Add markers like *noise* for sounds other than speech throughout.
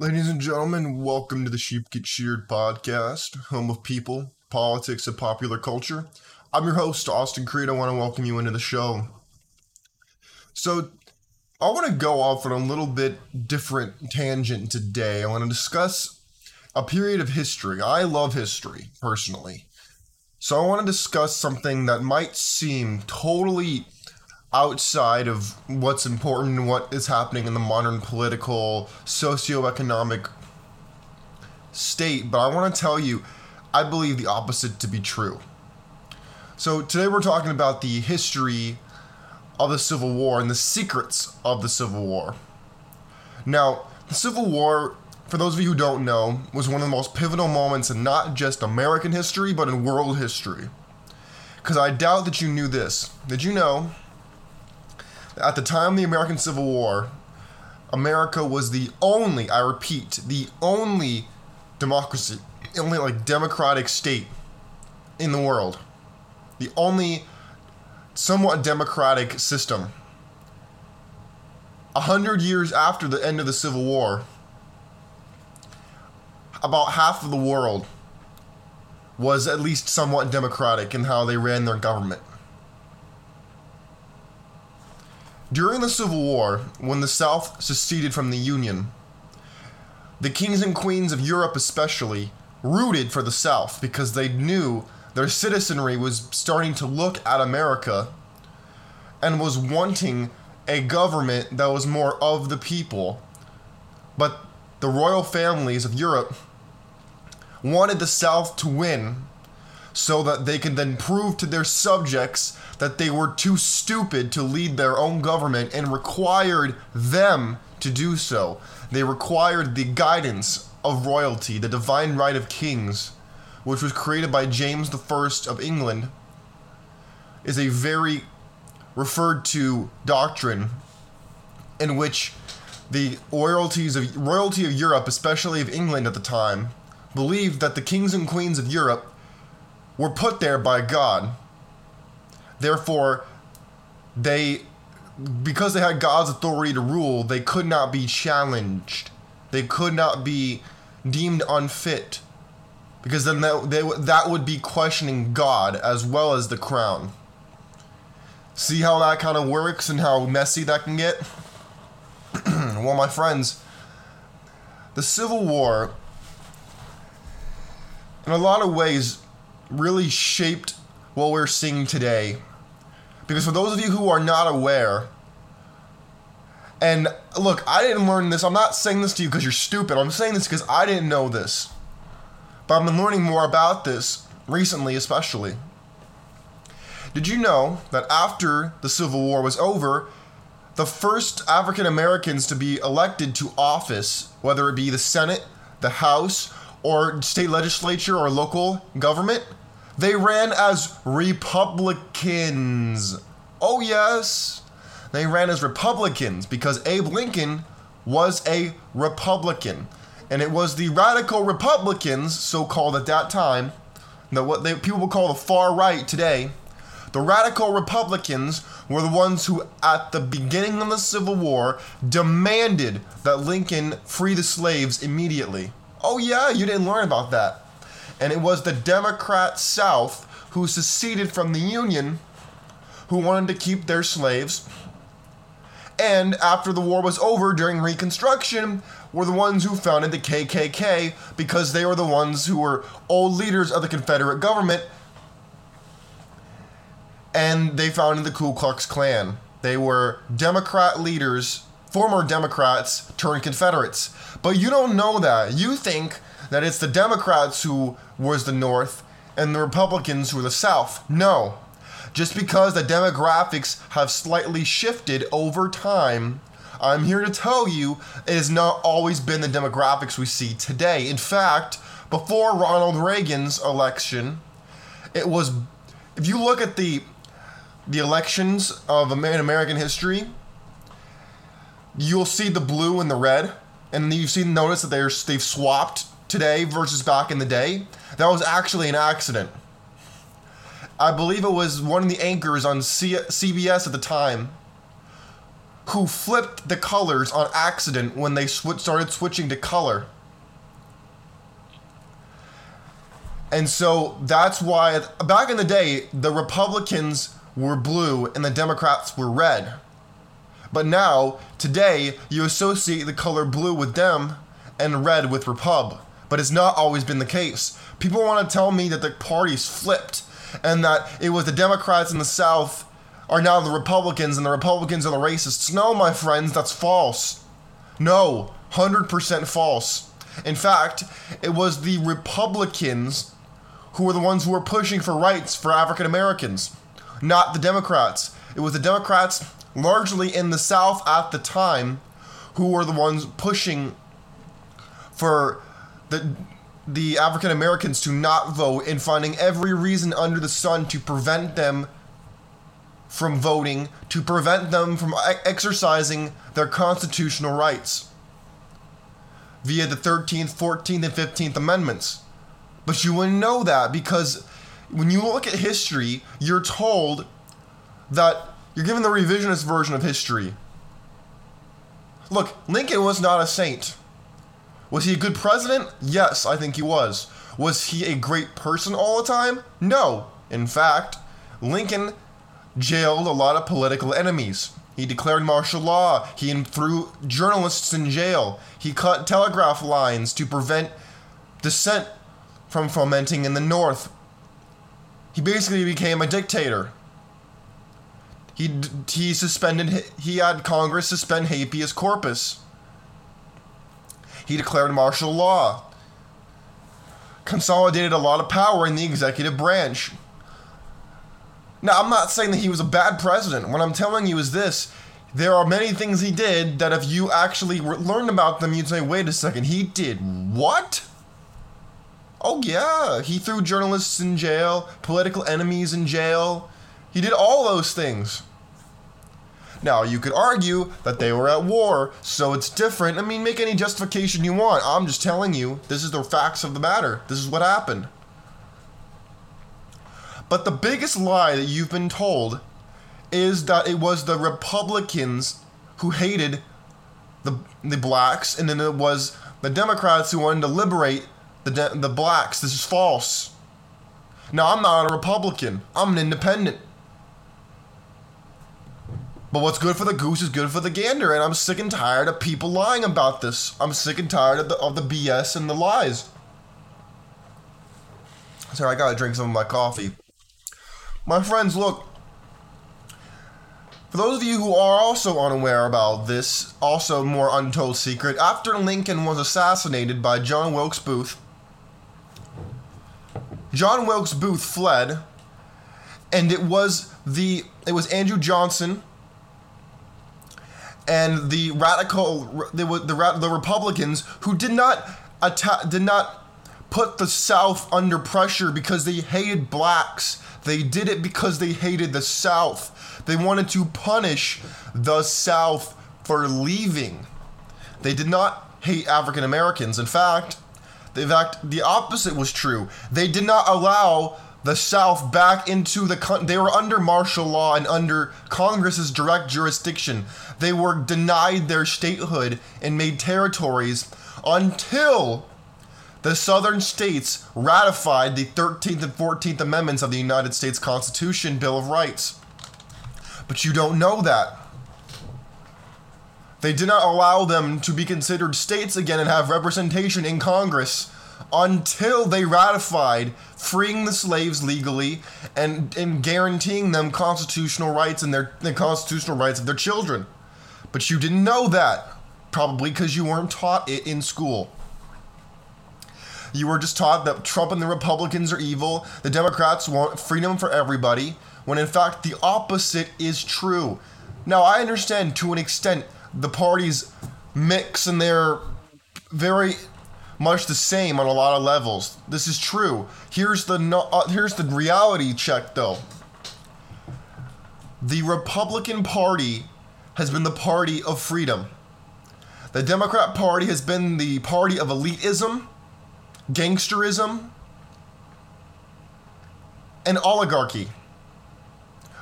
Ladies and gentlemen, welcome to the Sheep Get Sheared podcast, home of people, politics, and popular culture. I'm your host, Austin Creed. I want to welcome you into the show. So, I want to go off on a little bit different tangent today. I want to discuss a period of history. I love history, personally. So, I want to discuss something that might seem totally outside of what's important and what is happening in the modern political, socioeconomic state, but I want to tell you, I believe the opposite to be true. So today we're talking about the history of the Civil War and the secrets of the Civil War. Now, the Civil War, for those of you who don't know, was one of the most pivotal moments in not just American history, but in world history. Because I doubt that you knew this. Did you know at the time of the American Civil War, America was the only, I repeat, the only democracy, only like democratic state in the world. The only somewhat democratic system. A hundred years after the end of the Civil War, about half of the world was at least somewhat democratic in how they ran their government. During the Civil War, when the South seceded from the Union, the kings and queens of Europe, especially, rooted for the South because they knew their citizenry was starting to look at America and was wanting a government that was more of the people. But the royal families of Europe wanted the South to win so that they could then prove to their subjects that they were too stupid to lead their own government and required them to do so. They required the guidance of royalty, the divine right of kings, which was created by James I of England, is a very referred to doctrine in which the royalties of royalty of Europe, especially of England at the time, believed that the kings and queens of Europe were put there by God. Therefore, they, because they had God's authority to rule, they could not be challenged. They could not be deemed unfit. Because then that, they, that would be questioning God as well as the crown. See how that kind of works and how messy that can get? *clears throat* well, my friends, the Civil War, in a lot of ways, really shaped what we're seeing today. Because for those of you who are not aware, and look, I didn't learn this. I'm not saying this to you because you're stupid. I'm saying this because I didn't know this. But I've been learning more about this recently, especially. Did you know that after the Civil War was over, the first African Americans to be elected to office, whether it be the Senate, the House, or state legislature or local government, they ran as Republicans. Oh, yes. They ran as Republicans because Abe Lincoln was a Republican. And it was the radical Republicans, so called at that time, that what they, people call the far right today, the radical Republicans were the ones who, at the beginning of the Civil War, demanded that Lincoln free the slaves immediately. Oh, yeah, you didn't learn about that and it was the Democrat South who seceded from the Union who wanted to keep their slaves. And after the war was over during Reconstruction, were the ones who founded the KKK because they were the ones who were old leaders of the Confederate government. And they founded the Ku Klux Klan. They were Democrat leaders, former Democrats turned Confederates. But you don't know that. You think that it's the Democrats who was the North and the Republicans who were the South. No. Just because the demographics have slightly shifted over time, I'm here to tell you it has not always been the demographics we see today. In fact, before Ronald Reagan's election, it was if you look at the the elections of American history, you'll see the blue and the red, and you see notice that they're they've swapped today versus back in the day. That was actually an accident. I believe it was one of the anchors on C- CBS at the time who flipped the colors on accident when they sw- started switching to color. And so that's why back in the day, the Republicans were blue and the Democrats were red. But now, today, you associate the color blue with them and red with Repub. But it's not always been the case. People want to tell me that the parties flipped and that it was the Democrats in the South are now the Republicans and the Republicans are the racists. No, my friends, that's false. No, 100% false. In fact, it was the Republicans who were the ones who were pushing for rights for African Americans, not the Democrats. It was the Democrats, largely in the South at the time, who were the ones pushing for the the African Americans to not vote and finding every reason under the sun to prevent them from voting, to prevent them from exercising their constitutional rights via the 13th, 14th, and 15th Amendments. But you wouldn't know that because when you look at history, you're told that you're given the revisionist version of history. Look, Lincoln was not a saint. Was he a good president? Yes, I think he was. Was he a great person all the time? No. In fact, Lincoln jailed a lot of political enemies. He declared martial law. He threw journalists in jail. He cut telegraph lines to prevent dissent from fomenting in the North. He basically became a dictator. He, he suspended, he had Congress suspend habeas corpus. He declared martial law. Consolidated a lot of power in the executive branch. Now, I'm not saying that he was a bad president. What I'm telling you is this there are many things he did that if you actually learned about them, you'd say, wait a second, he did what? Oh, yeah. He threw journalists in jail, political enemies in jail. He did all those things. Now, you could argue that they were at war, so it's different. I mean, make any justification you want. I'm just telling you, this is the facts of the matter. This is what happened. But the biggest lie that you've been told is that it was the Republicans who hated the, the blacks, and then it was the Democrats who wanted to liberate the, de- the blacks. This is false. Now, I'm not a Republican, I'm an independent. But what's good for the goose is good for the gander, and I'm sick and tired of people lying about this. I'm sick and tired of the, of the BS and the lies. Sorry, I gotta drink some of my coffee. My friends, look. For those of you who are also unaware about this, also more untold secret, after Lincoln was assassinated by John Wilkes Booth, John Wilkes Booth fled, and it was the it was Andrew Johnson and the radical the the, the Republicans who did not did not put the South under pressure because they hated blacks. They did it because they hated the South. They wanted to punish the South for leaving. They did not hate African Americans. In fact, in fact, the opposite was true. They did not allow the South back into the con- they were under martial law and under Congress's direct jurisdiction. They were denied their statehood and made territories until the southern states ratified the 13th and 14th amendments of the United States Constitution Bill of Rights. But you don't know that. They did not allow them to be considered states again and have representation in Congress until they ratified freeing the slaves legally and, and guaranteeing them constitutional rights and their the constitutional rights of their children. But you didn't know that, probably because you weren't taught it in school. You were just taught that Trump and the Republicans are evil, the Democrats want freedom for everybody, when in fact the opposite is true. Now, I understand to an extent the parties mix and they're very much the same on a lot of levels. This is true. Here's the no, uh, here's the reality check though. The Republican Party has been the party of freedom. The Democrat Party has been the party of elitism, gangsterism, and oligarchy.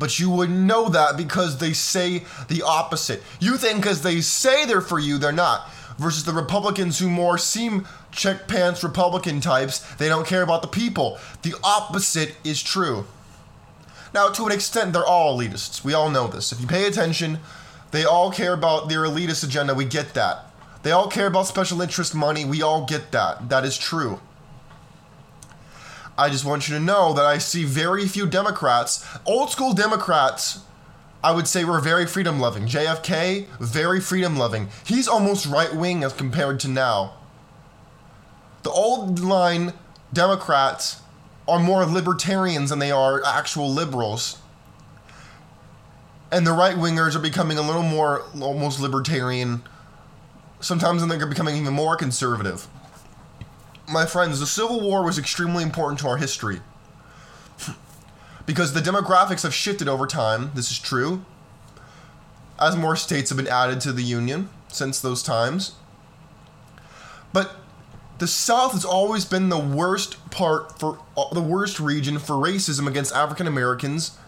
but you wouldn't know that because they say the opposite. You think because they say they're for you, they're not. Versus the Republicans who more seem check pants Republican types, they don't care about the people. The opposite is true. Now, to an extent, they're all elitists. We all know this. If you pay attention, they all care about their elitist agenda. We get that. They all care about special interest money. We all get that. That is true. I just want you to know that I see very few Democrats, old school Democrats, I would say were very freedom loving. JFK, very freedom loving. He's almost right wing as compared to now. The old line Democrats are more libertarians than they are actual liberals. And the right wingers are becoming a little more almost libertarian. Sometimes they're becoming even more conservative. My friends, the Civil War was extremely important to our history. Because the demographics have shifted over time, this is true. As more states have been added to the Union since those times. But the South has always been the worst part for uh, the worst region for racism against African Americans.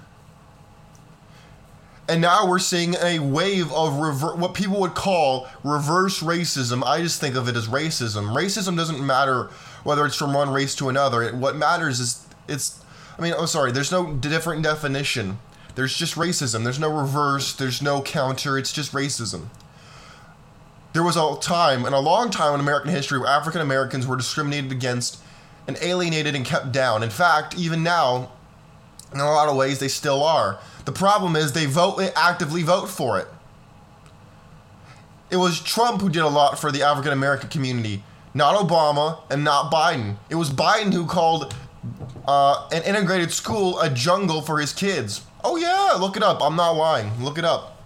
And now we're seeing a wave of rever- what people would call reverse racism. I just think of it as racism. Racism doesn't matter whether it's from one race to another. It, what matters is it's. I mean, oh, sorry. There's no different definition. There's just racism. There's no reverse. There's no counter. It's just racism there was a time, and a long time in American history, where African Americans were discriminated against and alienated and kept down. In fact, even now, in a lot of ways, they still are. The problem is they vote, actively vote for it. It was Trump who did a lot for the African American community, not Obama and not Biden. It was Biden who called uh, an integrated school a jungle for his kids. Oh, yeah, look it up. I'm not lying. Look it up.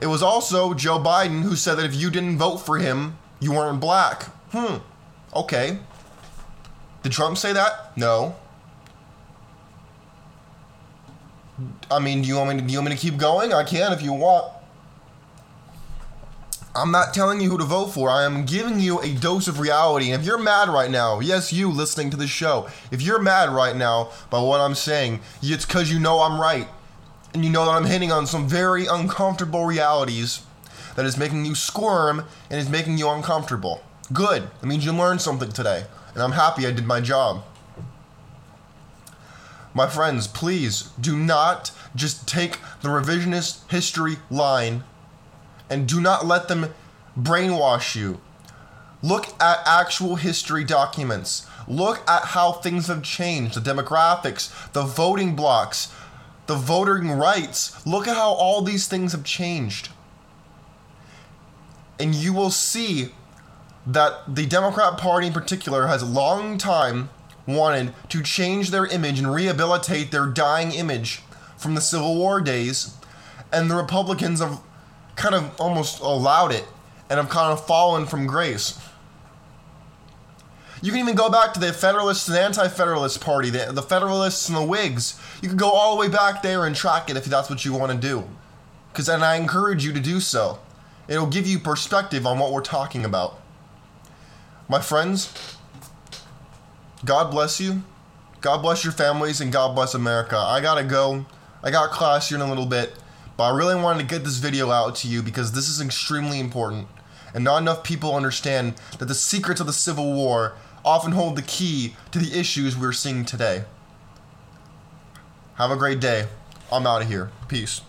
It was also Joe Biden who said that if you didn't vote for him, you weren't black. Hmm. Okay. Did Trump say that? No. I mean, do you want me to, do you want me to keep going? I can if you want. I'm not telling you who to vote for. I am giving you a dose of reality. And if you're mad right now, yes, you listening to the show, if you're mad right now by what I'm saying, it's because you know I'm right and you know that I'm hitting on some very uncomfortable realities that is making you squirm and is making you uncomfortable. Good. That means you learned something today, and I'm happy I did my job. My friends, please do not just take the revisionist history line and do not let them brainwash you. Look at actual history documents. Look at how things have changed the demographics, the voting blocks, the voting rights. Look at how all these things have changed. And you will see that the Democrat Party in particular has a long time wanted to change their image and rehabilitate their dying image from the Civil War days. And the Republicans have kind of almost allowed it and have kind of fallen from grace. You can even go back to the Federalists and Anti-Federalist Party, the, the Federalists and the Whigs. You can go all the way back there and track it if that's what you want to do. Because, and I encourage you to do so. It'll give you perspective on what we're talking about. My friends, God bless you. God bless your families and God bless America. I gotta go. I got class here in a little bit, but I really wanted to get this video out to you because this is extremely important. And not enough people understand that the secrets of the Civil War often hold the key to the issues we're seeing today. Have a great day. I'm out of here. Peace.